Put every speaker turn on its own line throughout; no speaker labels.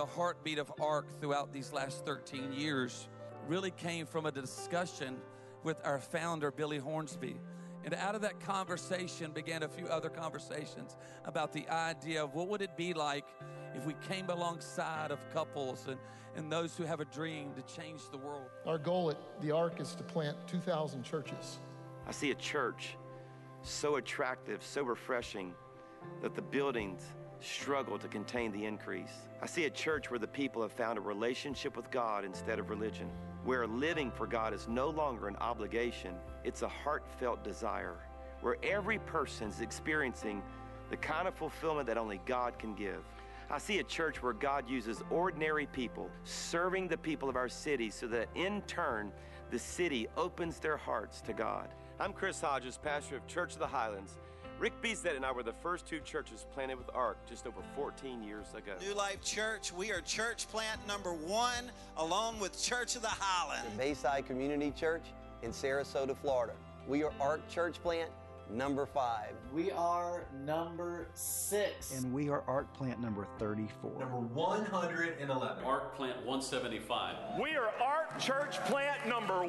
the heartbeat of ARC throughout these last 13 years really came from a discussion with our founder, Billy Hornsby. And out of that conversation began a few other conversations about the idea of what would it be like if we came alongside of couples and, and those who have a dream to change the world.
Our goal at the ARC is to plant 2,000 churches.
I see a church so attractive, so refreshing that the buildings struggle to contain the increase. I see a church where the people have found a relationship with God instead of religion, where living for God is no longer an obligation, it's a heartfelt desire, where every person is experiencing the kind of fulfillment that only God can give. I see a church where God uses ordinary people serving the people of our city so that in turn the city opens their hearts to God. I'm Chris Hodges, pastor of Church of the Highlands. Rick Bezet and I were the first two churches planted with ARC just over 14 years ago.
New Life Church, we are church plant number one, along with Church of the Highlands.
The Bayside Community Church in Sarasota, Florida. We are ARC Church Plant number five.
We are number six.
And we are ARC Plant number 34.
Number 111.
ARC Plant 175.
We are ARC Church Plant number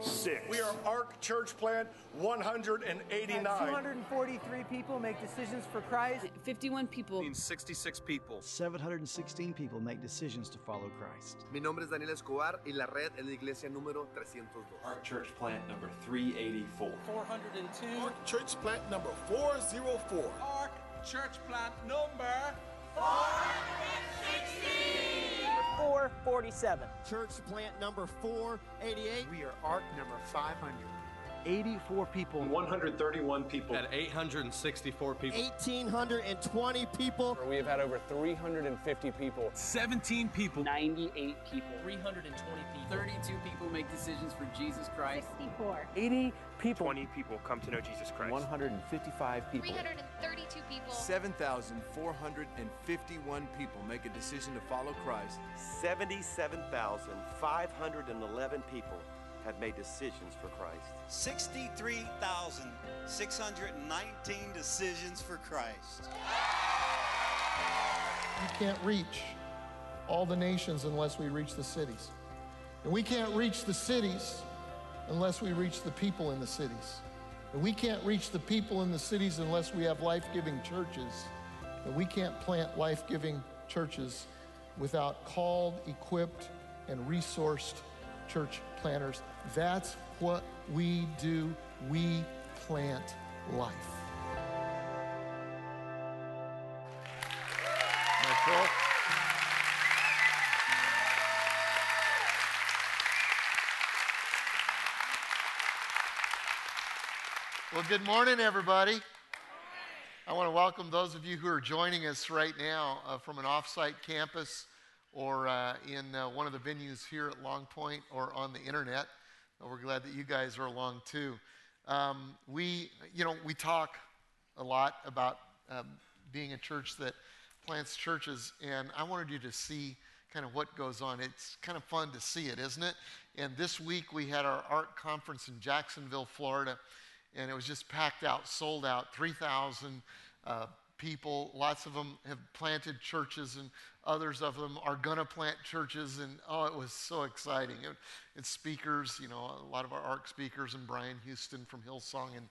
176.
We are ARC Church Plant 189.
243 people make decisions for Christ.
51 people.
66 people.
716 people make decisions to follow Christ.
Mi nombre es Daniel Escobar y la red es la iglesia número 302.
ARC Church Plant number 384.
402.
ARC Church Plant number 404.
ARC Church Plant number 460.
447.
Church Plant number 488.
We are ARC number 500.
84 people.
131 people.
At 864 people.
1,820 people.
We have had over 350 people.
17 people.
98 people.
320 people. 32 people make decisions for Jesus Christ.
64. 80 people.
20 people come to know Jesus Christ.
155 people.
332 people.
7,451 people make a decision to follow Christ.
77,511 people have made decisions for Christ.
63,619 decisions for Christ.
You can't reach all the nations unless we reach the cities. And we can't reach the cities unless we reach the people in the cities. And we can't reach the people in the cities unless we have life giving churches. And we can't plant life giving churches without called, equipped, and resourced church planters. That's what we do. We plant life. Well, good morning, everybody. I want to welcome those of you who are joining us right now uh, from an offsite campus or uh, in uh, one of the venues here at Long Point or on the internet. We're glad that you guys are along too. Um, we, you know, we talk a lot about um, being a church that plants churches, and I wanted you to see kind of what goes on. It's kind of fun to see it, isn't it? And this week we had our ARC conference in Jacksonville, Florida and it was just packed out, sold out, 3,000 uh, people. Lots of them have planted churches, and others of them are going to plant churches. And oh, it was so exciting. And, and speakers, you know, a lot of our ARC speakers, and Brian Houston from Hillsong in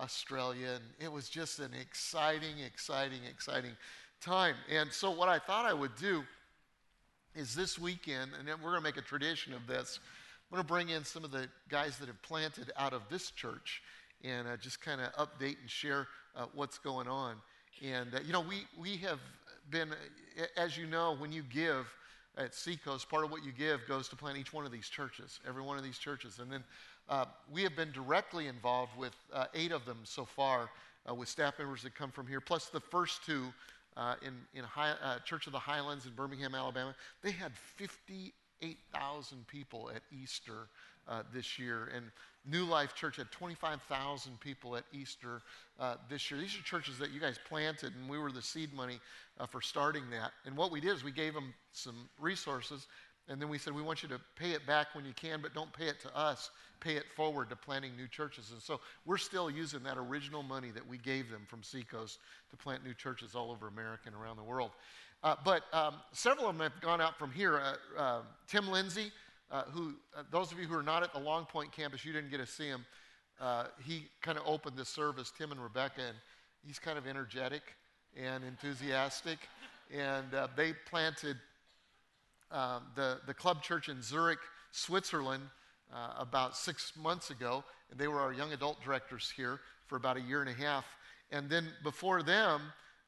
Australia. And it was just an exciting, exciting, exciting time. And so, what I thought I would do is this weekend, and we're going to make a tradition of this. I'm going to bring in some of the guys that have planted out of this church and uh, just kind of update and share uh, what's going on. And, uh, you know, we, we have been, as you know, when you give at Seacoast, part of what you give goes to plant each one of these churches, every one of these churches. And then uh, we have been directly involved with uh, eight of them so far uh, with staff members that come from here, plus the first two in, in High, Church of the Highlands in Birmingham, Alabama. They had 58,000 people at Easter uh, this year. And New Life Church had 25,000 people at Easter uh, this year. These are churches that you guys planted, and we were the seed money uh, for starting that. And what we did is we gave them some resources, And then we said, we want you to pay it back when you can, but don't pay it to us. Pay it forward to planting new churches. And so we're still using that original money that we gave them from Seacoast to plant new churches all over America and around the world. Uh, but um, several of them have gone out from here. Uh, uh, Tim Lindsay, uh, who, uh, those of you who are not at the Long Point campus, you didn't get to see him. Uh, he kind of opened the service, Tim and Rebecca, and he's kind of energetic and enthusiastic. And they planted um, the, the club church in Zurich, Switzerland, uh, about six months ago. And they were our young adult directors here for about a year and a half. And then before them,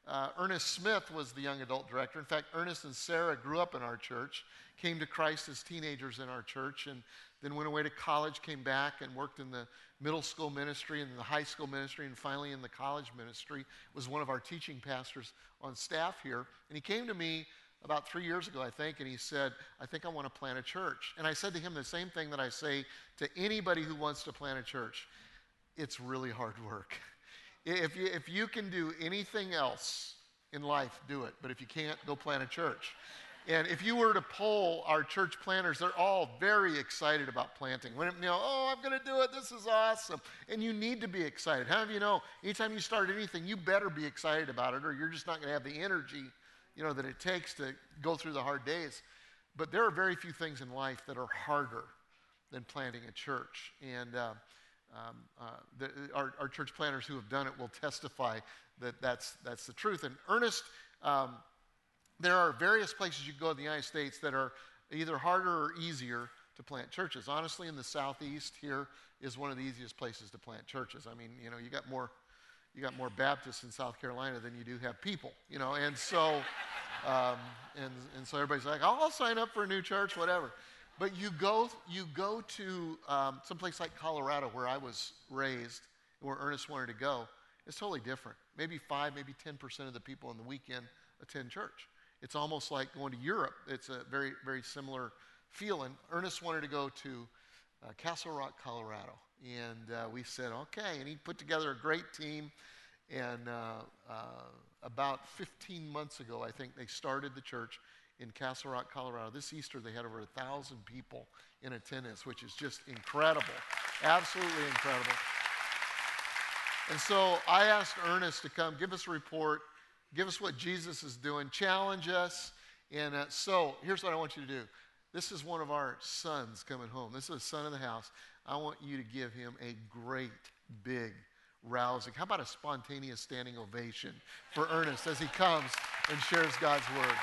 uh, Ernest Smith was the young adult director. In fact, Ernest and Sarah grew up in our church, came to Christ as teenagers in our church, and then went away to college, came back and worked in the middle school ministry and the high school ministry, and finally in the college ministry. Was one of our teaching pastors on staff here. And he came to me about three years ago, I think, and he said, I think I want to plant a church. And I said to him the same thing that I say to anybody who wants to plant a church it's really hard work. If you, if you can do anything else in life, do it. But if you can't, go plant a church. And if you were to poll our church planters, they're all very excited about planting. When, you know, oh, I'm going to do it. This is awesome. And you need to be excited. How of you know, anytime you start anything, you better be excited about it, or you're just not going to have the energy you know, that it takes to go through the hard days. But there are very few things in life that are harder than planting a church. And uh, um, uh, the, our, our, church planners who have done it will testify that that's, that's the truth. And Ernest, um, there are various places you can go in the United States that are either harder or easier to plant churches. Honestly, in the southeast here is one of the easiest places to plant churches. I mean, you know, you got more you got more Baptists in South Carolina than you do have people, you know, and so, um, and, and so everybody's like, I'll sign up for a new church, whatever. But you go, you go to um, someplace like Colorado where I was raised, and where Ernest wanted to go. It's totally different. Maybe five, maybe 10% of the people in the weekend attend church. It's almost like going to Europe. It's a very, very similar feeling. Ernest wanted to go to uh, Castle Rock, Colorado. And uh, we said, okay. And he put together a great team. And uh, uh, about 15 months ago, I think they started the church in Castle Rock, Colorado. This Easter, they had over a thousand people in attendance, which is just incredible. Absolutely incredible. And so I asked Ernest to come give us a report, give us what Jesus is doing, challenge us. And uh, so here's what I want you to do. This is one of our sons coming home. This is a son of the house. I want you to give him a great, big, rousing. How about a spontaneous standing ovation for Ernest as he comes and shares God's word?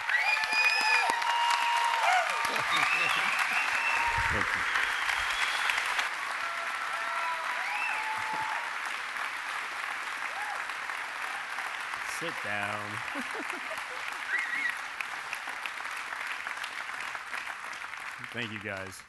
Sit down. Thank you, guys.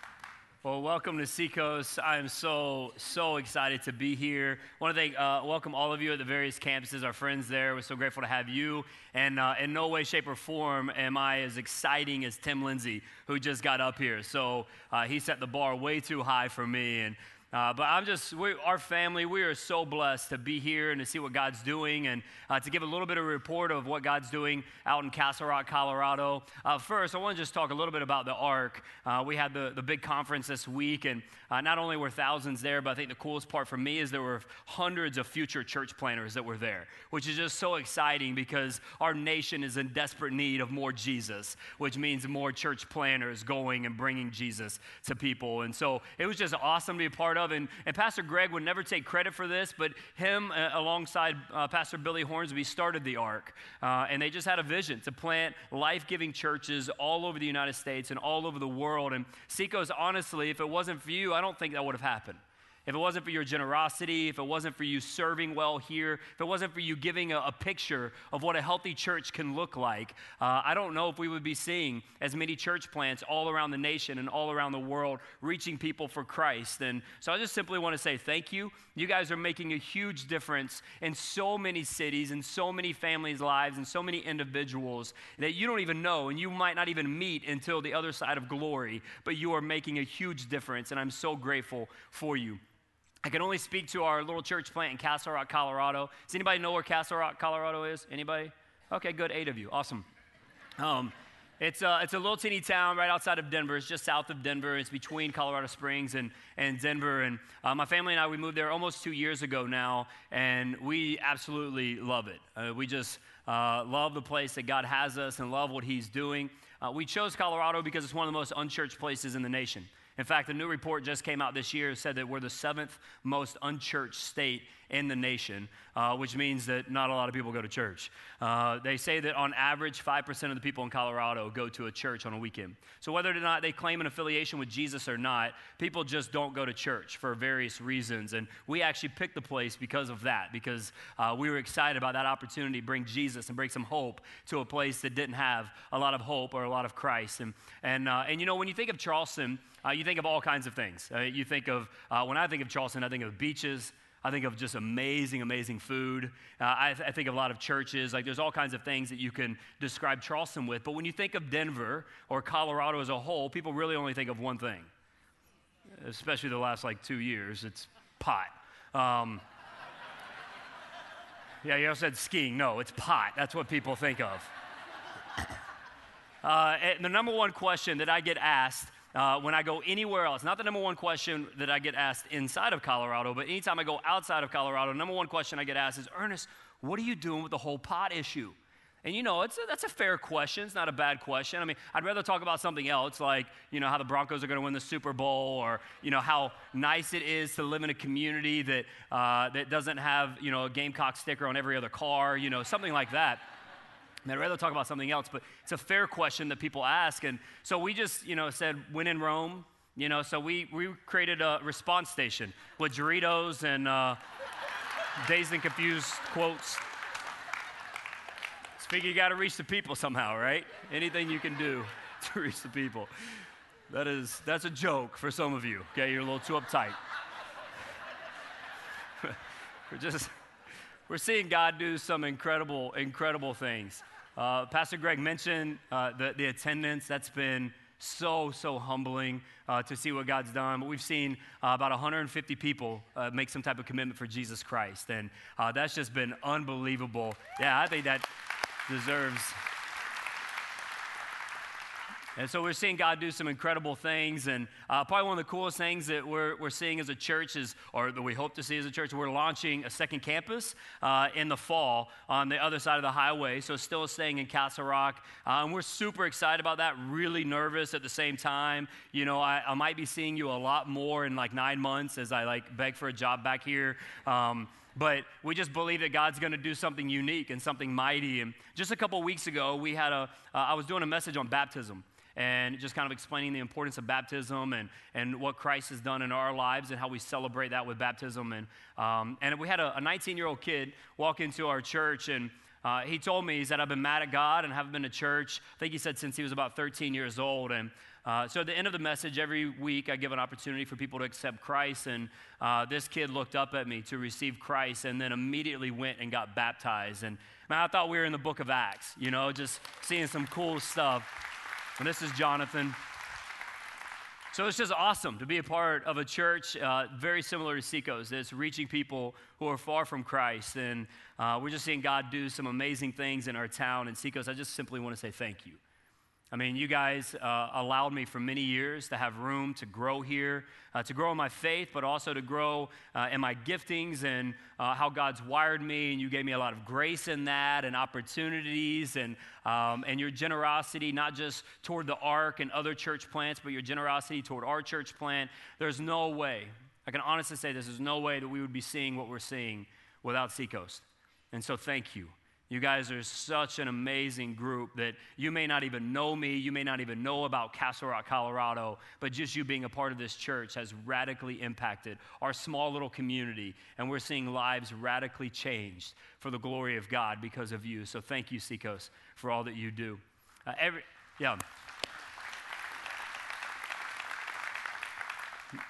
Well, welcome to Seacoast. I am so, so excited to be here. I want to thank, uh, welcome all of you at the various campuses, our friends there. We're so grateful to have you. And uh, in no way, shape, or form am I as exciting as Tim Lindsay, who just got up here. So uh, he set the bar way too high for me. And uh, but I'm just, we, our family, we are so blessed to be here and to see what God's doing and uh, to give a little bit of a report of what God's doing out in Castle Rock, Colorado. Uh, first, I want to just talk a little bit about the ARC. Uh, we had the, the big conference this week, and uh, not only were thousands there, but I think the coolest part for me is there were hundreds of future church planners that were there, which is just so exciting because our nation is in desperate need of more Jesus, which means more church planners going and bringing Jesus to people. And so it was just awesome to be part of of. And, and Pastor Greg would never take credit for this, but him, uh, alongside uh, Pastor Billy Hornsby, started the ARC. Uh, and they just had a vision to plant life giving churches all over the United States and all over the world. And Seacoast, honestly, if it wasn't for you, I don't think that would have happened if it wasn't for your generosity, if it wasn't for you serving well here, if it wasn't for you giving a, a picture of what a healthy church can look like, uh, I don't know if we would be seeing as many church plants all around the nation and all around the world reaching people for Christ. And so I just simply want to say thank you. You guys are making a huge difference in so many cities and so many families' lives and so many individuals that you don't even know and you might not even meet until the other side of glory, but you are making a huge difference. And I'm so grateful for you. I can only speak to our little church plant in Castle Rock, Colorado. Does anybody know where Castle Rock, Colorado is? Anybody? Okay, good. Eight of you. Awesome. Um, It's a, it's a little teeny town right outside of Denver. It's just south of Denver. It's between Colorado Springs and, and Denver. And uh, my family and I, we moved there almost two years ago now, and we absolutely love it. Uh, we just uh, love the place that God has us and love what He's doing. Uh, we chose Colorado because it's one of the most unchurched places in the nation. In fact, a new report just came out this year said that we're the seventh most unchurched state in the nation, uh, which means that not a lot of people go to church. Uh, they say that on average, 5% of the people in Colorado go to a church on a weekend. So whether or not they claim an affiliation with Jesus or not, people just don't go to church for various reasons. And we actually picked the place because of that, because uh, we were excited about that opportunity to bring Jesus and bring some hope to a place that didn't have a lot of hope or a lot of Christ. And, and, uh, and you know, when you think of Charleston, uh, you think of all kinds of things. Uh, you think of, when I think of Charleston, I think of beaches. I think of just amazing, amazing food. Uh, I, I, think of a lot of churches. Like there's all kinds of things that you can describe Charleston with. But when you think of Denver or Colorado as a whole, people really only think of one thing, especially the last like two years. It's pot. Um, yeah, you all said skiing. No, it's pot. That's what people think of. Uh, the number one question that I get asked uh, when I go anywhere else, not the number one question that I get asked inside of Colorado, but anytime I go outside of Colorado, number one question I get asked is, Ernest, what are you doing with the whole pot issue? And you know, it's a, that's a fair question. It's not a bad question. I mean, I'd rather talk about something else, like, you know, how the Broncos are going to win the Super Bowl or, you know, how nice it is to live in a community that, uh, that doesn't have, you know, a Gamecock sticker on every other car, you know, something like that. I'd rather talk about something else, but it's a fair question that people ask. And so we just, you know, said, when in Rome, you know, so we, we created a response station with Doritos and uh, dazed and confused quotes. Just figure you got to reach the people somehow, right? Anything you can do to reach the people. That is, that's a joke for some of you, okay? You're a little too uptight. we're just, we're seeing God do some incredible, incredible things. Uh, Pastor Greg mentioned uh, the, the attendance. That's been so, so humbling uh, to see what God's done. But we've seen uh, about 150 people uh, make some type of commitment for Jesus Christ. And uh, that's just been unbelievable. Yeah, I think that deserves and so we're seeing God do some incredible things. And uh, probably one of the coolest things that we're, we're seeing as a church is, or that we hope to see as a church, we're launching a second campus uh, in the fall on the other side of the highway. So still staying in Castle Rock. Uh, and we're super excited about that, really nervous at the same time. You know, I, I, might be seeing you a lot more in like nine months as I like beg for a job back here. Um, but we just believe that God's going to do something unique and something mighty. And just a couple weeks ago, we had a. Uh, I was doing a message on baptism and just kind of explaining the importance of baptism and, and what Christ has done in our lives and how we celebrate that with baptism. And, um, and we had a 19 year old kid walk into our church, and uh, he told me, he said, I've been mad at God and haven't been to church. I think he said since he was about 13 years old. And uh, so at the end of the message, every week I give an opportunity for people to accept Christ. And uh, this kid looked up at me to receive Christ and then immediately went and got baptized. And man, I thought we were in the book of Acts, you know, just seeing some cool stuff. And this is Jonathan. So it's just awesome to be a part of a church uh, very similar to Seacoast that's reaching people who are far from Christ. And uh, we're just seeing God do some amazing things in our town. And Seacoast, I just simply want to say thank you. I mean, you guys uh, allowed me for many years to have room to grow here, uh, to grow in my faith, but also to grow uh, in my giftings and uh, how God's wired me. And you gave me a lot of grace in that and opportunities and, um, and your generosity, not just toward the ARC and other church plants, but your generosity toward our church plant. There's no way, I can honestly say this, there's no way that we would be seeing what we're seeing without Seacoast. And so thank you. You guys are such an amazing group that you may not even know me, you may not even know about Castle Rock, Colorado, but just you being a part of this church has radically impacted our small little community, and we're seeing lives radically changed for the glory of God because of you. So thank you, Seacoast, for all that you do. Uh, every, yeah.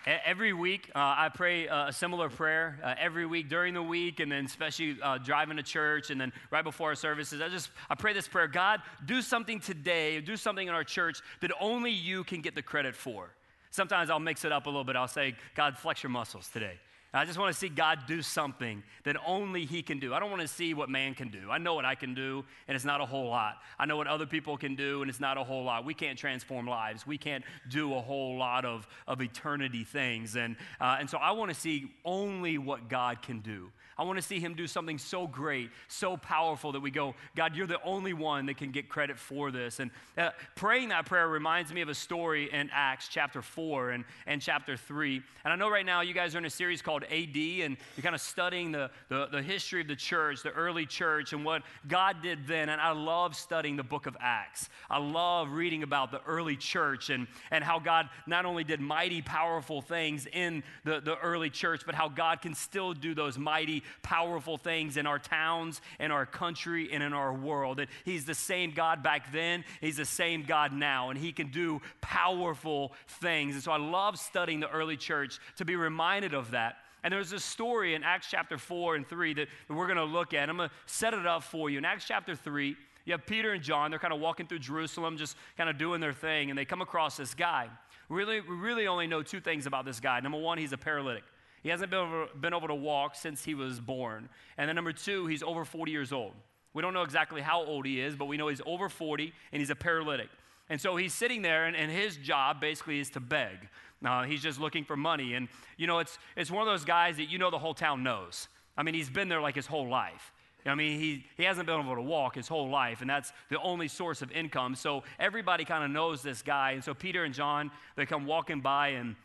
Every week, uh, I pray uh, a similar prayer. Uh, every week during the week, and then especially uh, driving to church, and then right before our services, I just I pray this prayer: God, do something today, do something in our church that only you can get the credit for. Sometimes I'll mix it up a little bit. I'll say, God, flex your muscles today. I just want to see God do something that only He can do. I don't want to see what man can do. I know what I can do, and it's not a whole lot. I know what other people can do, and it's not a whole lot. We can't transform lives. We can't do a whole lot of, of eternity things. And, uh, and so I want to see only what God can do. I want to see him do something so great, so powerful that we go, God, you're the only one that can get credit for this. And uh, praying that prayer reminds me of a story in Acts chapter 4 and, and chapter 3. And I know right now you guys are in a series called AD, and you're kind of studying the, the, the history of the church, the early church, and what God did then. And I love studying the book of Acts. I love reading about the early church and, and how God not only did mighty, powerful things in the, the early church, but how God can still do those mighty, powerful things in our towns, in our country, and in our world. That He's the same God back then, He's the same God now, and He can do powerful things. And so I love studying the early church to be reminded of that. And there's a story in Acts chapter 4 and 3 that we're going to look at. I'm going to set it up for you. In Acts chapter 3, you have Peter and John. They're kind of walking through Jerusalem, just kind of doing their thing, and they come across this guy. Really, we really only know two things about this guy. Number one, he's a paralytic. He hasn't been able, been able to walk since he was born. And then number two, he's over 40 years old. We don't know exactly how old he is, but we know he's over 40 and he's a paralytic. And so he's sitting there, and, and his job basically is to beg. Uh, he's just looking for money. And, you know, it's, it's one of those guys that you know the whole town knows. I mean, he's been there like his whole life. I mean, he, he hasn't been able to walk his whole life, and that's the only source of income. So everybody kind of knows this guy. And so Peter and John, they come walking by, and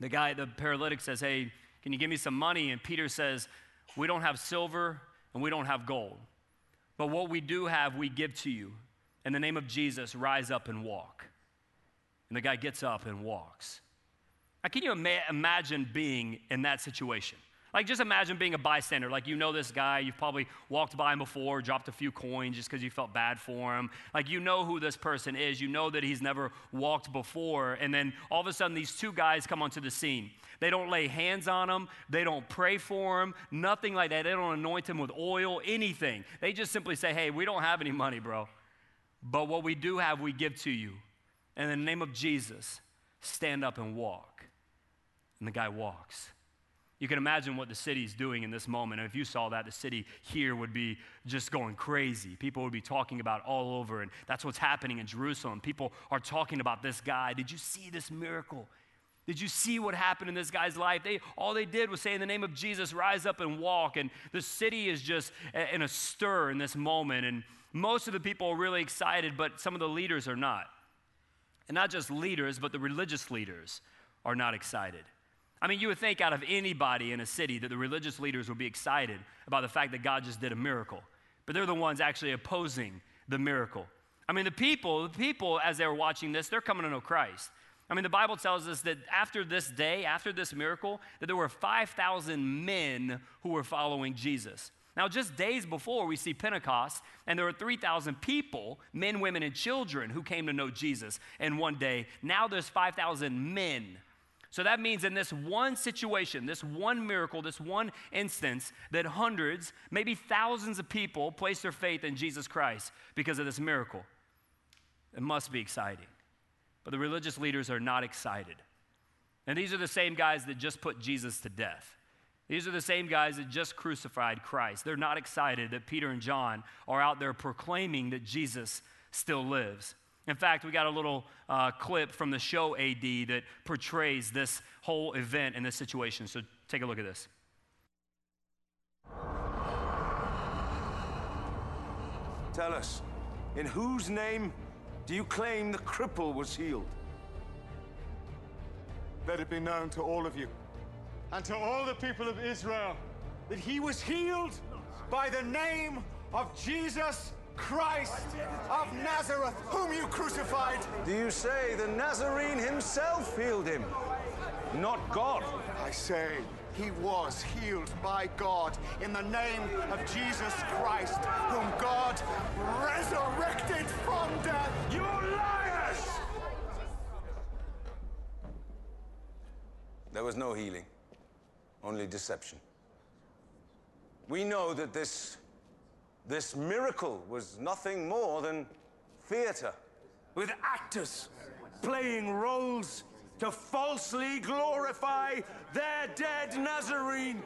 the guy, the paralytic, says, Hey, can you give me some money? And Peter says, We don't have silver and we don't have gold. But what we do have, we give to you. In the name of Jesus, rise up and walk. And the guy gets up and walks. Now, can you ima- imagine being in that situation? Like, just imagine being a bystander. Like, you know this guy, you've probably walked by him before, dropped a few coins just because you felt bad for him. Like, you know who this person is. You know that he's never walked before. And then all of a sudden, these two guys come onto the scene. They don't lay hands on him, they don't pray for him, nothing like that. They don't anoint him with oil, anything. They just simply say, hey, we don't have any money, bro. But what we do have, we give to you. In the name of Jesus, stand up and walk. And the guy walks. You can imagine what the city's doing in this moment. If you saw that, the city here would be just going crazy. People would be talking about all over, and that's what's happening in Jerusalem. People are talking about this guy. Did you see this miracle? Did you see what happened in this guy's life? They, all they did was say, In the name of Jesus, rise up and walk. And the city is just in a stir in this moment. And most of the people are really excited, but some of the leaders are not. And not just leaders, but the religious leaders are not excited. I mean, you would think out of anybody in a city that the religious leaders would be excited about the fact that God just did a miracle. But they're the ones actually opposing the miracle. I mean, the people, the people, as they were watching this, they're coming to know Christ. I mean, the Bible tells us that after this day, after this miracle, that there were 5,000 men who were following Jesus. Now, just days before, we see Pentecost, and there were 3,000 people, men, women, and children, who came to know Jesus in one day. Now there's 5,000 men so that means in this one situation, this one miracle, this one instance, that hundreds, maybe thousands of people place their faith in Jesus Christ because of this miracle. It must be exciting. But the religious leaders are not excited. And these are the same guys that just put Jesus to death. These are the same guys that just crucified Christ. They're not excited that Peter and John are out there proclaiming that Jesus still lives. In fact, we got a little uh, clip from the show AD that portrays this whole event and this situation. So take a look at this.
Tell us, in whose name do you claim the cripple was healed?
Let it be known to all of you and to all the people of Israel that he was healed by the name of Jesus Christ of Nazareth, whom you crucified.
Do you say the Nazarene himself healed him, not God?
I say he was healed by God in the name of Jesus Christ, whom God resurrected from death.
You liars! There was no healing, only deception. We know that this this miracle was nothing more than theater, with actors playing roles to falsely glorify their dead Nazarene.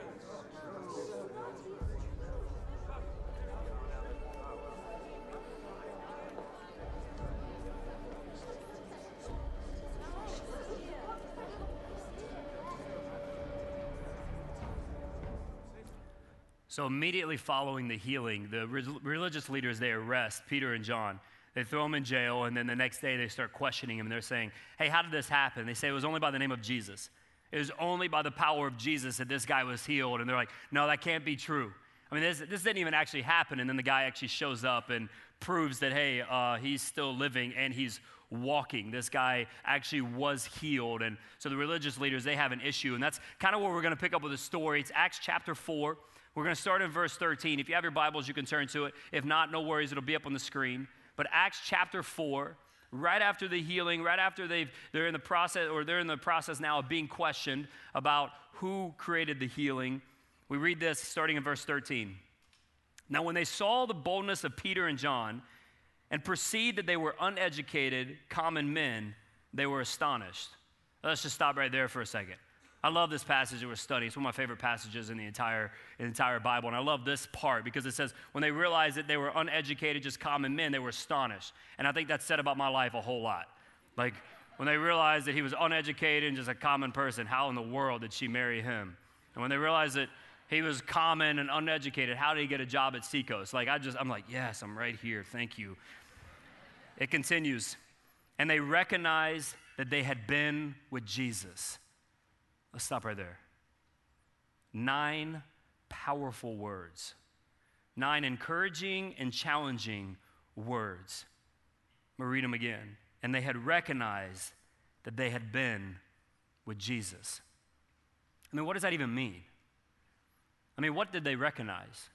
So immediately following the healing, the re- religious leaders they arrest Peter and John. They throw him in jail, and then the next day they start questioning him. And they're saying, "Hey, how did this happen?" They say it was only by the name of Jesus. It was only by the power of Jesus that this guy was healed. And they're like, "No, that can't be true." I mean, this, this didn't even actually happen. And then the guy actually shows up and proves that, hey, uh, he's still living and he's walking. This guy actually was healed. And so the religious leaders, they have an issue. And that's kind of where we're going to pick up with the story. It's Acts chapter 4. We're going to start in verse 13. If you have your Bibles, you can turn to it. If not, no worries, it'll be up on the screen. But Acts chapter 4, right after the healing, right after they've, they're in the process, or they're in the process now of being questioned about who created the healing, we read this starting in verse 13. Now, when they saw the boldness of Peter and John and perceived that they were uneducated, common men, they were astonished. Let's just stop right there for a second. I love this passage that we're studying. It's one of my favorite passages in the entire, in the entire Bible. And I love this part because it says, when they realized that they were uneducated, just common men, they were astonished. And I think that's said about my life a whole lot. Like, when they realized that he was uneducated and just a common person, how in the world did she marry him? And when they realized that he was common and uneducated. How did he get a job at Seacoast? Like, I just, I'm like, yes, I'm right here. Thank you. It continues. And they recognized that they had been with Jesus. Let's stop right there. Nine powerful words, nine encouraging and challenging words. I'm read them again. And they had recognized that they had been with Jesus. I mean, what does that even mean? I mean, what did they recognize?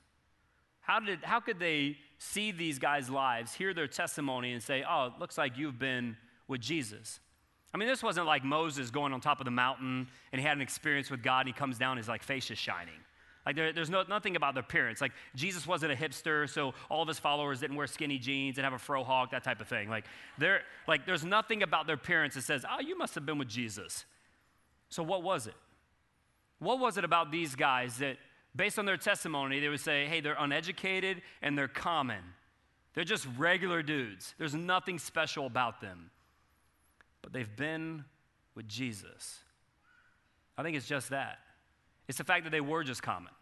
How, did, how could they see these guys' lives, hear their testimony, and say, oh, it looks like you've been with Jesus? I mean, this wasn't like Moses going on top of the mountain and he had an experience with God and he comes down, and his like face is shining. Like there, there's no, nothing about their appearance. Like Jesus wasn't a hipster, so all of his followers didn't wear skinny jeans and have a fro hawk, that type of thing. Like there, like there's nothing about their appearance that says, "Oh, you must have been with Jesus." So what was it? What was it about these guys that, based on their testimony, they would say, "Hey, they're uneducated and they're common. They're just regular dudes. There's nothing special about them." But they've been with Jesus. I think it's just that. It's the fact that they were just common,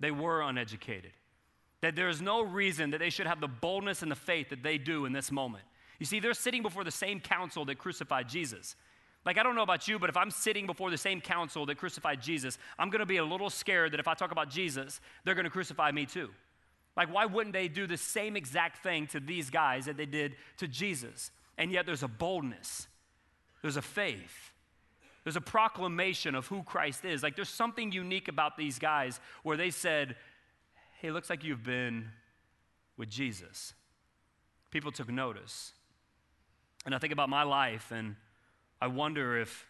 they were uneducated. That there's no reason that they should have the boldness and the faith that they do in this moment. You see, they're sitting before the same council that crucified Jesus. Like, I don't know about you, but if I'm sitting before the same council that crucified Jesus, I'm gonna be a little scared that if I talk about Jesus, they're gonna crucify me too. Like, why wouldn't they do the same exact thing to these guys that they did to Jesus? And yet, there's a boldness, there's a faith, there's a proclamation of who Christ is. Like there's something unique about these guys where they said, Hey, looks like you've been with Jesus. People took notice. And I think about my life and I wonder if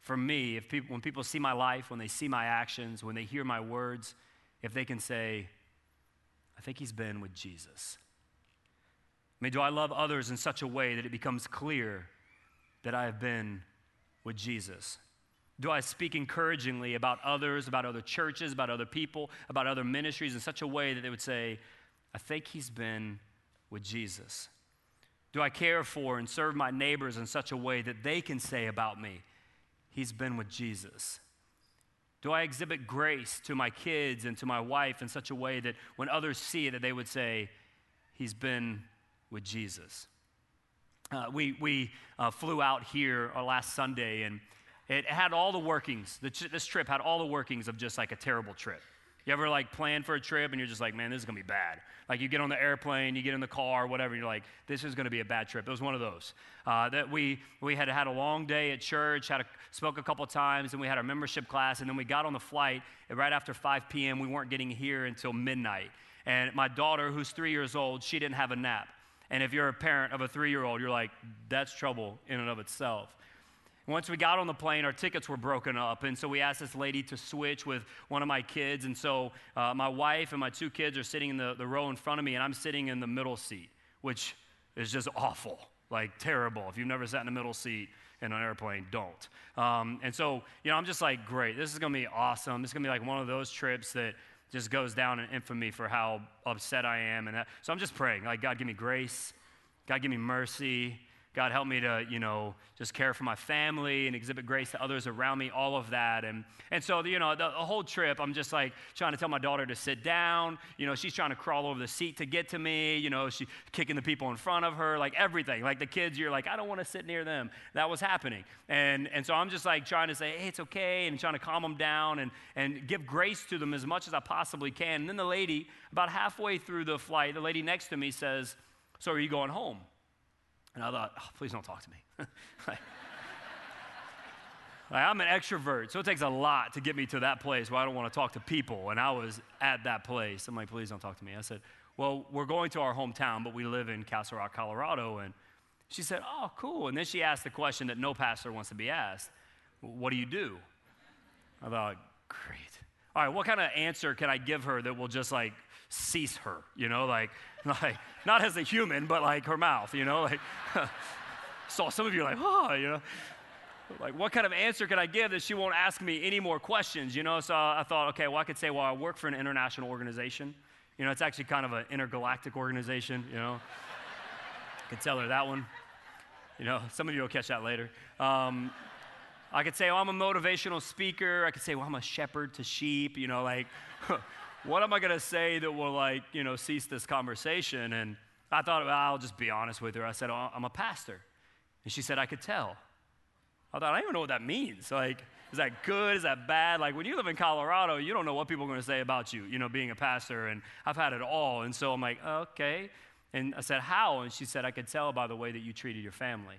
for me, if people when people see my life, when they see my actions, when they hear my words, if they can say, I think he's been with Jesus. I mean, do I love others in such a way that it becomes clear that I have been with Jesus? Do I speak encouragingly about others, about other churches, about other people, about other ministries in such a way that they would say, I think he's been with Jesus? Do I care for and serve my neighbors in such a way that they can say about me, he's been with Jesus? Do I exhibit grace to my kids and to my wife in such a way that when others see it, that they would say, he's been with Jesus? Uh, we we uh, flew out here uh, last Sunday, and it had all the workings. this trip had all the workings of just like a terrible trip. You ever like plan for a trip and you're just like, man, this is gonna be bad. Like you get on the airplane, you get in the car, whatever, you're like, this is gonna be a bad trip. It was one of those. Uh, that we we had had a long day at church, had a, spoke a couple times, and we had our membership class, and then we got on the flight. Right after 5 p.m., we weren't getting here until midnight. And my daughter, who's three years old, she didn't have a nap. And if you're a parent of a three year old, you're like, that's trouble in and of itself. Once we got on the plane, our tickets were broken up. And so we asked this lady to switch with one of my kids. And so uh, my wife and my two kids are sitting in the, the row in front of me, and I'm sitting in the middle seat, which is just awful, like terrible. If you've never sat in the middle seat, in an airplane don't. Um, and so, you know, I'm just like, great, this is gonna be awesome. This is gonna be like one of those trips that just goes down in infamy for how upset I am. And that. so I'm just praying, like, God, give me grace, God, give me mercy. God, help me to, you know, just care for my family and exhibit grace to others around me, all of that. And, and so, you know, the, the, whole trip, I'm just like trying to tell my daughter to sit down. You know, she's trying to crawl over the seat to get to me. You know, she's kicking the people in front of her, like everything. Like the kids, you're like, I don't want to sit near them. That was happening. And, and so I'm just like trying to say, hey, it's okay, and trying to calm them down and, and give grace to them as much as I possibly can. And then the lady, about halfway through the flight, the lady next to me says, So are you going home? And I thought, oh, please don't talk to me. like, like, I'm an extrovert, so it takes a lot to get me to that place where I don't want to talk to people. And I was at that place. I'm like, please don't talk to me. I said, well, we're going to our hometown, but we live in Castle Rock, Colorado. And she said, oh, cool. And then she asked the question that no pastor wants to be asked What do you do? I thought, great. All right, what kind of answer can I give her that will just like cease her, you know, like, like not as a human, but like her mouth, you know, like. so some of you like, oh, you know, like what kind of answer can I give that she won't ask me any more questions, you know? So I thought, okay, well, I could say, well, I work for an international organization. You know, it's actually kind of an intergalactic organization, you know. I could tell her that one. You know, some of you will catch that later. Um, I could say, oh, I'm a motivational speaker. I could say, well, I'm a shepherd to sheep, you know, like what am I going to say that will, like, you know, cease this conversation? And I thought, well, I'll just be honest with her. I said, oh, I'm a pastor. And she said, I could tell. I thought, I don't even know what that means. Like, is that good? Is that bad? Like, when you live in Colorado, you don't know what people are going to say about you, you know, being a pastor. And I've had it all. And so I'm like, okay. And I said, how? And she said, I could tell by the way that you treated your family.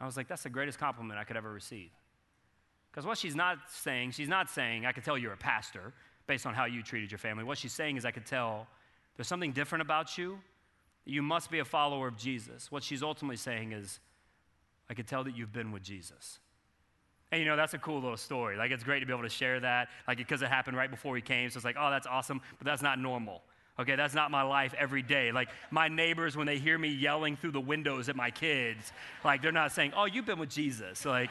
I was like, that's the greatest compliment I could ever receive. Because what she's not saying, she's not saying, I could tell you're a pastor based on how you treated your family. What she's saying is, I could tell there's something different about you. You must be a follower of Jesus. What she's ultimately saying is, I could tell that you've been with Jesus. And you know, that's a cool little story. Like, it's great to be able to share that, like, because it happened right before he came. So it's like, oh, that's awesome, but that's not normal. Okay, that's not my life every day. Like, my neighbors, when they hear me yelling through the windows at my kids, like, they're not saying, oh, you've been with Jesus. Like,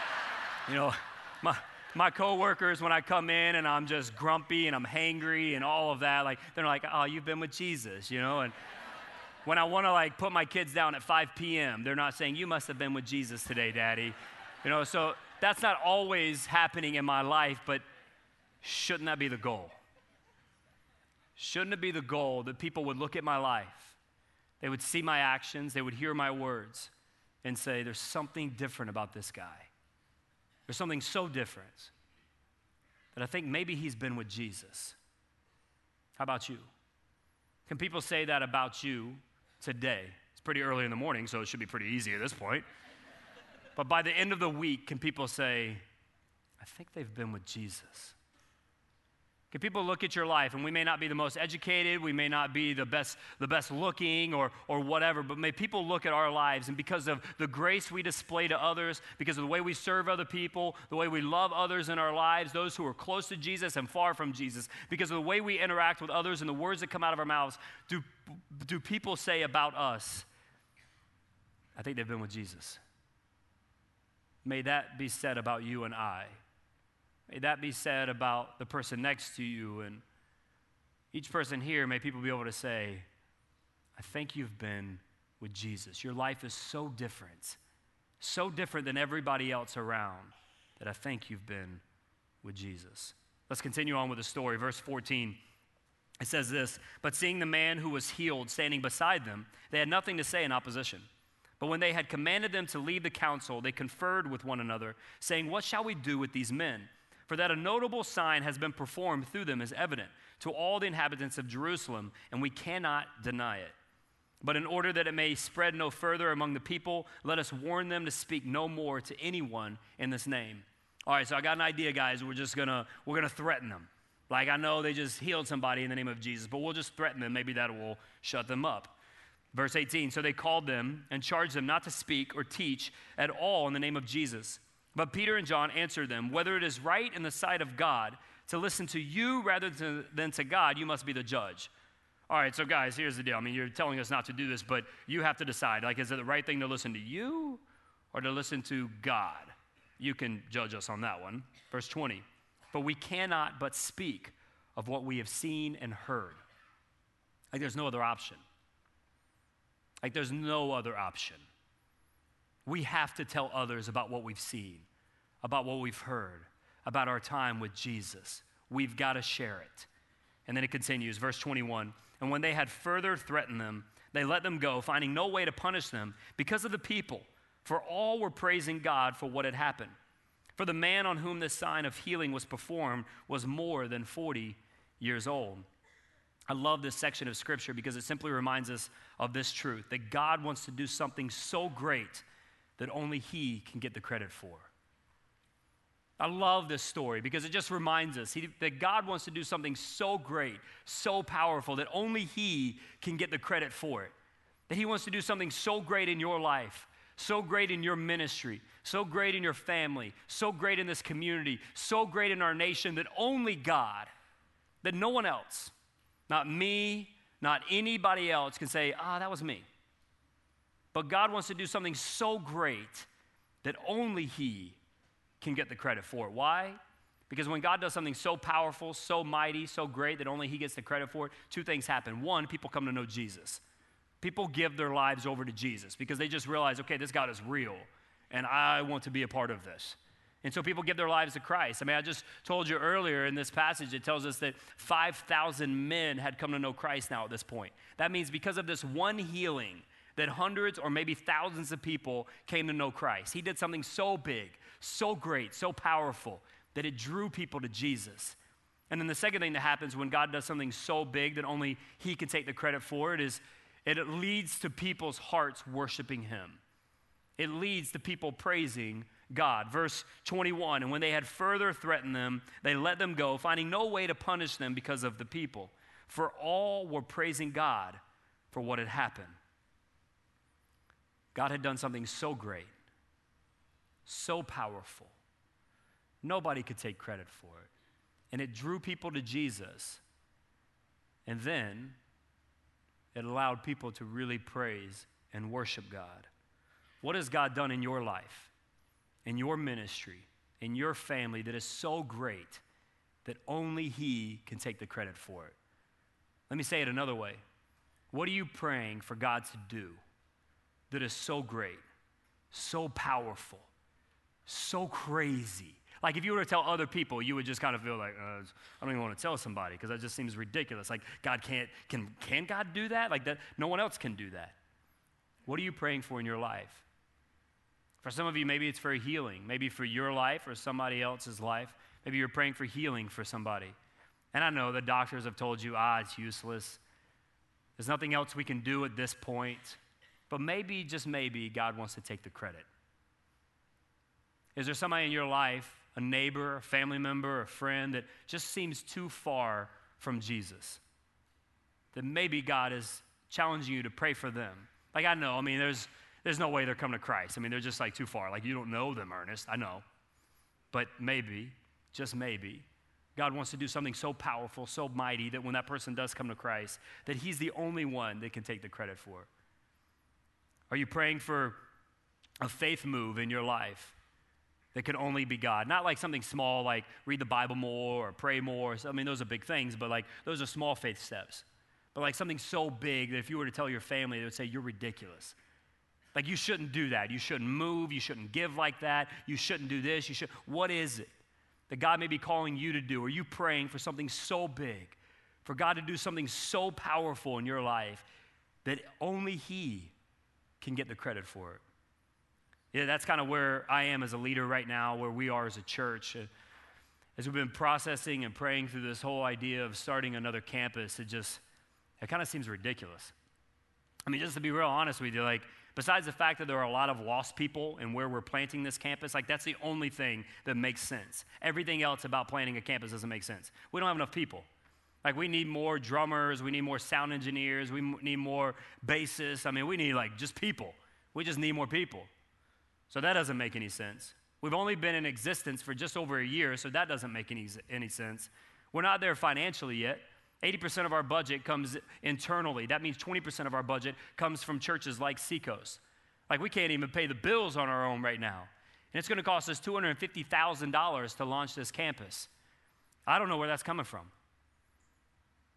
you know, my, my coworkers, when I come in and I'm just grumpy and I'm hangry and all of that, like, they're like, oh, you've been with Jesus, you know? And when I want to, like, put my kids down at 5 p.m., they're not saying, you must have been with Jesus today, Daddy. You know, so that's not always happening in my life, but shouldn't that be the goal? Shouldn't it be the goal that people would look at my life, they would see my actions, they would hear my words, and say, There's something different about this guy? There's something so different that I think maybe he's been with Jesus. How about you? Can people say that about you today? It's pretty early in the morning, so it should be pretty easy at this point. but by the end of the week, can people say, I think they've been with Jesus? Can people look at your life, and we may not be the most educated, we may not be the best, the best looking or, or whatever, but may people look at our lives, and because of the grace we display to others, because of the way we serve other people, the way we love others in our lives, those who are close to Jesus and far from Jesus, because of the way we interact with others and the words that come out of our mouths, do, do people say about us, I think they've been with Jesus? May that be said about you and I. May that be said about the person next to you and each person here. May people be able to say, I think you've been with Jesus. Your life is so different, so different than everybody else around, that I think you've been with Jesus. Let's continue on with the story. Verse 14. It says this But seeing the man who was healed standing beside them, they had nothing to say in opposition. But when they had commanded them to leave the council, they conferred with one another, saying, What shall we do with these men? For that a notable sign has been performed through them is evident to all the inhabitants of Jerusalem, and we cannot deny it. But in order that it may spread no further among the people, let us warn them to speak no more to anyone in this name. All right, so I got an idea, guys. We're just gonna we're gonna threaten them. Like I know they just healed somebody in the name of Jesus, but we'll just threaten them. Maybe that will shut them up. Verse 18 So they called them and charged them not to speak or teach at all in the name of Jesus. But Peter and John answered them Whether it is right in the sight of God to listen to you rather than to God, you must be the judge. All right, so guys, here's the deal. I mean, you're telling us not to do this, but you have to decide. Like, is it the right thing to listen to you or to listen to God? You can judge us on that one. Verse 20. But we cannot but speak of what we have seen and heard. Like there's no other option. Like there's no other option. We have to tell others about what we've seen, about what we've heard, about our time with Jesus. We've got to share it. And then it continues, verse 21 And when they had further threatened them, they let them go, finding no way to punish them because of the people, for all were praising God for what had happened. For the man on whom this sign of healing was performed was more than 40 years old. I love this section of scripture because it simply reminds us of this truth that God wants to do something so great that only He can get the credit for. I love this story because it just reminds us he, that God wants to do something so great, so powerful, that only He can get the credit for it. That He wants to do something so great in your life, so great in your ministry, so great in your family, so great in this community, so great in our nation that only God, that no one else, not me, not anybody else can say, ah, that was me. But God wants to do something so great that only He can get the credit for it. Why? Because when God does something so powerful, so mighty, so great that only He gets the credit for it, two things happen. One, people come to know Jesus. People give their lives over to Jesus because they just realize, okay, this God is real and I want to be a part of this. And so people give their lives to Christ. I mean, I just told you earlier in this passage, it tells us that 5,000 men had come to know Christ now at this point. That means because of this one healing, that hundreds or maybe thousands of people came to know Christ. He did something so big, so great, so powerful that it drew people to Jesus. And then the second thing that happens when God does something so big that only He can take the credit for it is it leads to people's hearts worshiping Him. It leads to people praising God. Verse 21 And when they had further threatened them, they let them go, finding no way to punish them because of the people. For all were praising God for what had happened. God had done something so great, so powerful. Nobody could take credit for it. And it drew people to Jesus. And then it allowed people to really praise and worship God. What has God done in your life, in your ministry, in your family that is so great that only He can take the credit for it? Let me say it another way. What are you praying for God to do that is so great, so powerful, so crazy? Like if you were to tell other people, you would just kind of feel like, uh, I don't even want to tell somebody because that just seems ridiculous. Like God can't, can, can God do that? Like that, no one else can do that. What are you praying for in your life? For some of you, maybe it's for healing, maybe for your life or somebody else's life. Maybe you're praying for healing for somebody. And I know the doctors have told you, ah, it's useless. There's nothing else we can do at this point. But maybe, just maybe, God wants to take the credit. Is there somebody in your life, a neighbor, a family member, a friend that just seems too far from Jesus? That maybe God is challenging you to pray for them. Like I know, I mean, there's there's no way they're coming to Christ. I mean, they're just like too far. Like you don't know them, Ernest. I know. But maybe, just maybe, God wants to do something so powerful, so mighty that when that person does come to Christ, that He's the only one that can take the credit for. Are you praying for a faith move in your life that can only be God? Not like something small like read the Bible more or pray more. I mean, those are big things, but like those are small faith steps. But like something so big that if you were to tell your family, they would say, You're ridiculous. Like, you shouldn't do that. You shouldn't move. You shouldn't give like that. You shouldn't do this. You should. What is it that God may be calling you to do? Are you praying for something so big, for God to do something so powerful in your life that only He can get the credit for it? Yeah, that's kind of where I am as a leader right now, where we are as a church. Uh, as we've been processing and praying through this whole idea of starting another campus, it just, it kind of seems ridiculous. I mean, just to be real honest with you, like, Besides the fact that there are a lot of lost people and where we're planting this campus, like that's the only thing that makes sense. Everything else about planting a campus doesn't make sense. We don't have enough people. Like we need more drummers, we need more sound engineers, we need more bassists. I mean, we need like just people. We just need more people. So that doesn't make any sense. We've only been in existence for just over a year, so that doesn't make any, any sense. We're not there financially yet. 80% of our budget comes internally. That means 20% of our budget comes from churches like Seacoast. Like, we can't even pay the bills on our own right now. And it's going to cost us $250,000 to launch this campus. I don't know where that's coming from,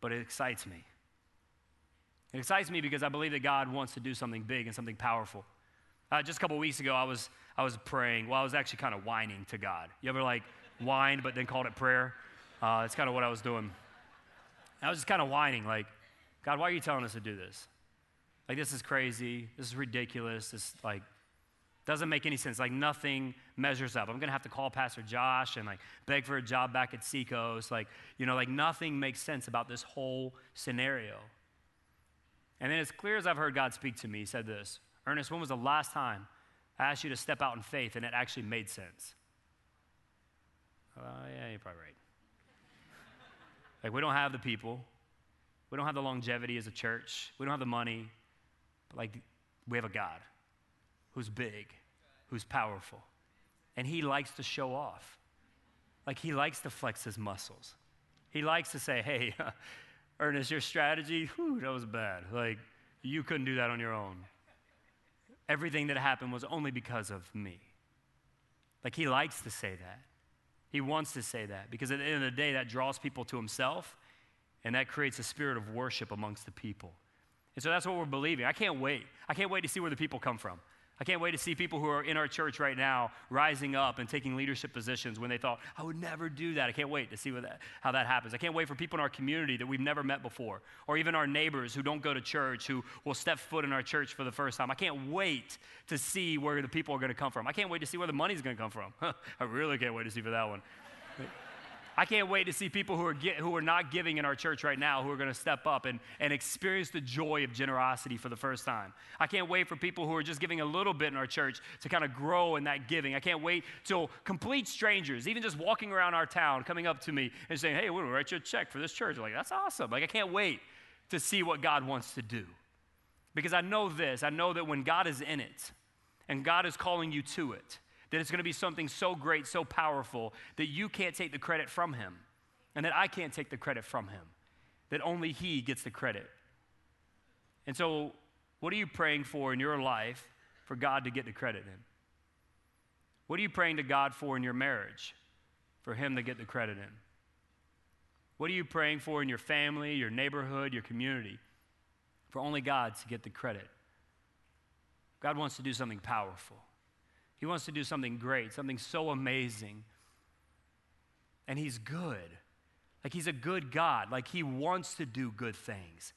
but it excites me. It excites me because I believe that God wants to do something big and something powerful. Uh, just a couple weeks ago, I was, I was praying. Well, I was actually kind of whining to God. You ever like whined but then called it prayer? Uh, it's kind of what I was doing. I was just kind of whining, like, God, why are you telling us to do this? Like, this is crazy. This is ridiculous. This, like, doesn't make any sense. Like, nothing measures up. I'm to have to call Pastor Josh and, like, beg for a job back at Seacoast. Like, you know, like, nothing makes sense about this whole scenario. And then, as clear as I've heard God speak to me, he said this Ernest, when was the last time I asked you to step out in faith and it actually made sense? Uh, yeah, you're probably right. like, we don't have the people, we don't have the longevity as a church, we don't have the money, but like, we have a God who's big, who's powerful, and he likes to show off. Like, he likes to flex his muscles. He likes to say, hey, Ernest, your strategy, whew, that was bad. Like, you couldn't do that on your own. Everything that happened was only because of me. Like, he likes to say that. He wants to say that because at the end of the day, that draws people to himself and that creates a spirit of worship amongst the people. And so that's what we're believing. I can't wait. I can't wait to see where the people come from. I can't wait to see people who are in our church right now rising up and taking leadership positions when they thought, I would never do that. I can't wait to see that, how that happens. I can't wait for people in our community that we've never met before, or even our neighbors who don't go to church, who will step foot in our church for the first time. I can't wait to see where the people are going to come from. I can't wait to see where the money's going to come from. I really can't wait to see for that one. I can't wait to see people who are, get, who are not giving in our church right now who are going to step up and, and experience the joy of generosity for the first time. I can't wait for people who are just giving a little bit in our church to kind of grow in that giving. I can't wait till complete strangers, even just walking around our town, coming up to me and saying, Hey, we're going to write you a check for this church. I'm like, that's awesome. Like, I can't wait to see what God wants to do. Because I know this I know that when God is in it and God is calling you to it, that it's going to be something so great, so powerful, that you can't take the credit from him, and that I can't take the credit from him, that only he gets the credit. And so, what are you praying for in your life for God to get the credit in? What are you praying to God for in your marriage for him to get the credit in? What are you praying for in your family, your neighborhood, your community for only God to get the credit? God wants to do something powerful. He wants to do something great, something so amazing. And He's good. Like He's a good God. Like He wants to do good things.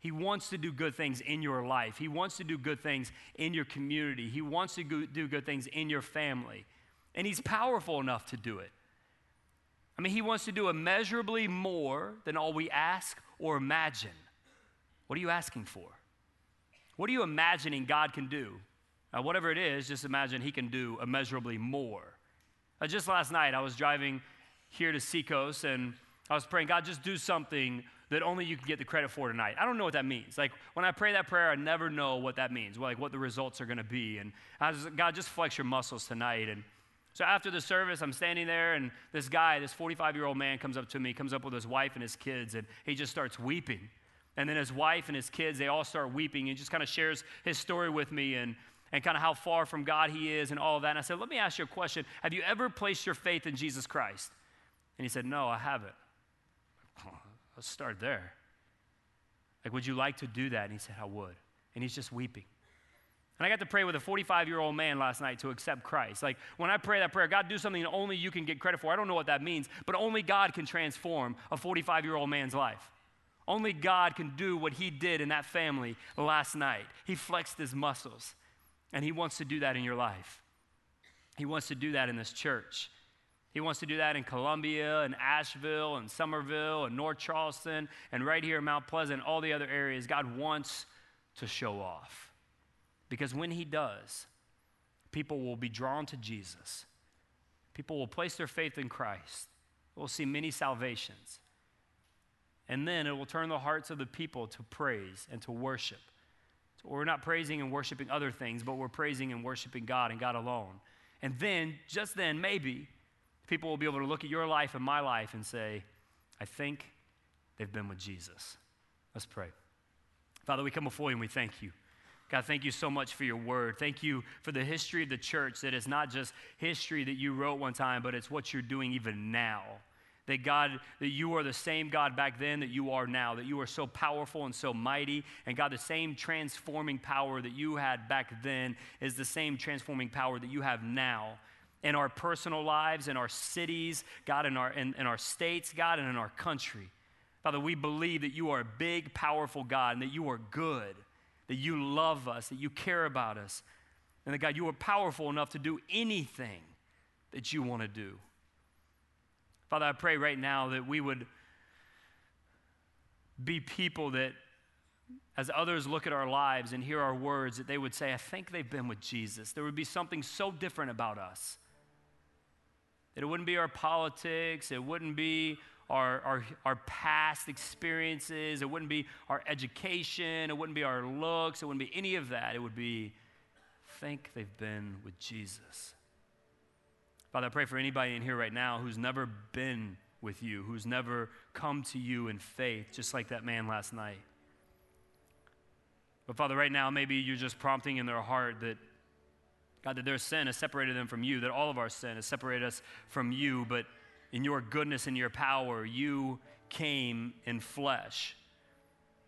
He wants to do good things in your life. He wants to do good things in your community. He wants to do good things in your family. And He's powerful enough to do it. I mean, He wants to do immeasurably more than all we ask or imagine. What are you asking for? What are you imagining God can do? Now, whatever it is, just imagine he can do immeasurably more. Uh, just last night, I was driving here to Seacoast and I was praying, God, just do something that only you can get the credit for tonight. I don't know what that means. Like when I pray that prayer, I never know what that means, like what the results are going to be. And I was, God, just flex your muscles tonight. And so after the service, I'm standing there, and this guy, this 45 year old man, comes up to me, comes up with his wife and his kids, and he just starts weeping. And then his wife and his kids, they all start weeping. and just kind of shares his story with me. And and kind of how far from God he is and all of that. And I said, Let me ask you a question. Have you ever placed your faith in Jesus Christ? And he said, No, I haven't. Let's start there. Like, would you like to do that? And he said, I would. And he's just weeping. And I got to pray with a 45 year old man last night to accept Christ. Like, when I pray that prayer, God, do something only you can get credit for. I don't know what that means, but only God can transform a 45 year old man's life. Only God can do what he did in that family last night. He flexed his muscles. And He wants to do that in your life. He wants to do that in this church. He wants to do that in Columbia and Asheville and Summerville and North Charleston and right here in Mount Pleasant, all the other areas. God wants to show off. Because when He does, people will be drawn to Jesus. People will place their faith in Christ. We'll see many salvations. And then it will turn the hearts of the people to praise and to worship. So we're not praising and worshiping other things, but we're praising and worshiping God and God alone. And then, just then, maybe people will be able to look at your life and my life and say, I think they've been with Jesus. Let's pray. Father, we come before you and we thank you. God, thank you so much for your word. Thank you for the history of the church that is not just history that you wrote one time, but it's what you're doing even now. That God, that you are the same God back then that you are now, that you are so powerful and so mighty. And God, the same transforming power that you had back then is the same transforming power that you have now in our personal lives, in our cities, God, in our, in, in our states, God, and in our country. Father, we believe that you are a big, powerful God and that you are good, that you love us, that you care about us, and that God, you are powerful enough to do anything that you want to do. Father, I pray right now that we would be people that, as others look at our lives and hear our words, that they would say, I think they've been with Jesus. There would be something so different about us. That it wouldn't be our politics, it wouldn't be our, our, our past experiences, it wouldn't be our education, it wouldn't be our looks, it wouldn't be any of that. It would be, think they've been with Jesus. Father, I pray for anybody in here right now who's never been with you, who's never come to you in faith, just like that man last night. But Father, right now, maybe you're just prompting in their heart that, God, that their sin has separated them from you, that all of our sin has separated us from you, but in your goodness and your power, you came in flesh.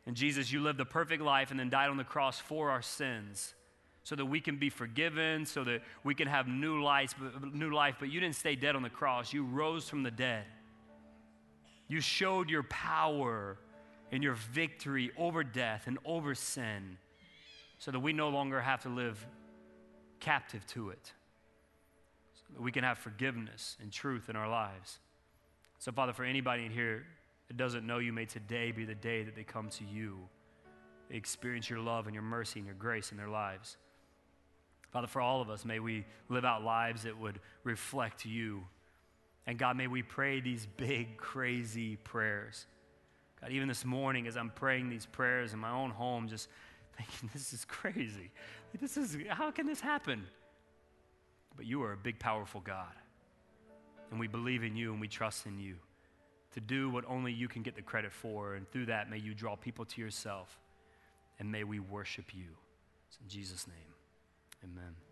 And Jesus, you lived the perfect life and then died on the cross for our sins so that we can be forgiven, so that we can have new life, new life. But you didn't stay dead on the cross. You rose from the dead. You showed your power and your victory over death and over sin so that we no longer have to live captive to it. So that we can have forgiveness and truth in our lives. So, Father, for anybody in here that doesn't know you, may today be the day that they come to you, they experience your love and your mercy and your grace in their lives. Father, for all of us, may we live out lives that would reflect you. And God, may we pray these big, crazy prayers. God, even this morning, as I'm praying these prayers in my own home, just thinking, this is crazy. This is, how can this happen? But you are a big, powerful God. And we believe in you and we trust in you to do what only you can get the credit for. And through that, may you draw people to yourself and may we worship you. It's in Jesus' name. Amen.